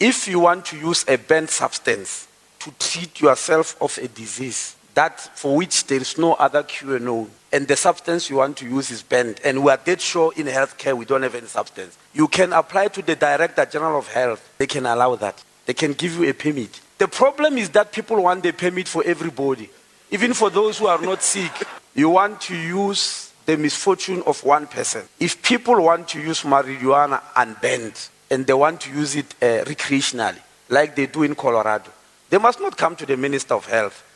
If you want to use a banned substance to treat yourself of a disease that for which there is no other cure known, and the substance you want to use is banned, and we are dead sure in healthcare we don't have any substance, you can apply to the Director General of Health. They can allow that. They can give you a permit. The problem is that people want a permit for everybody, even for those who are not sick. You want to use the misfortune of one person. If people want to use marijuana unbanned and they want to use it uh, recreationally, like they do in Colorado, they must not come to the Minister of Health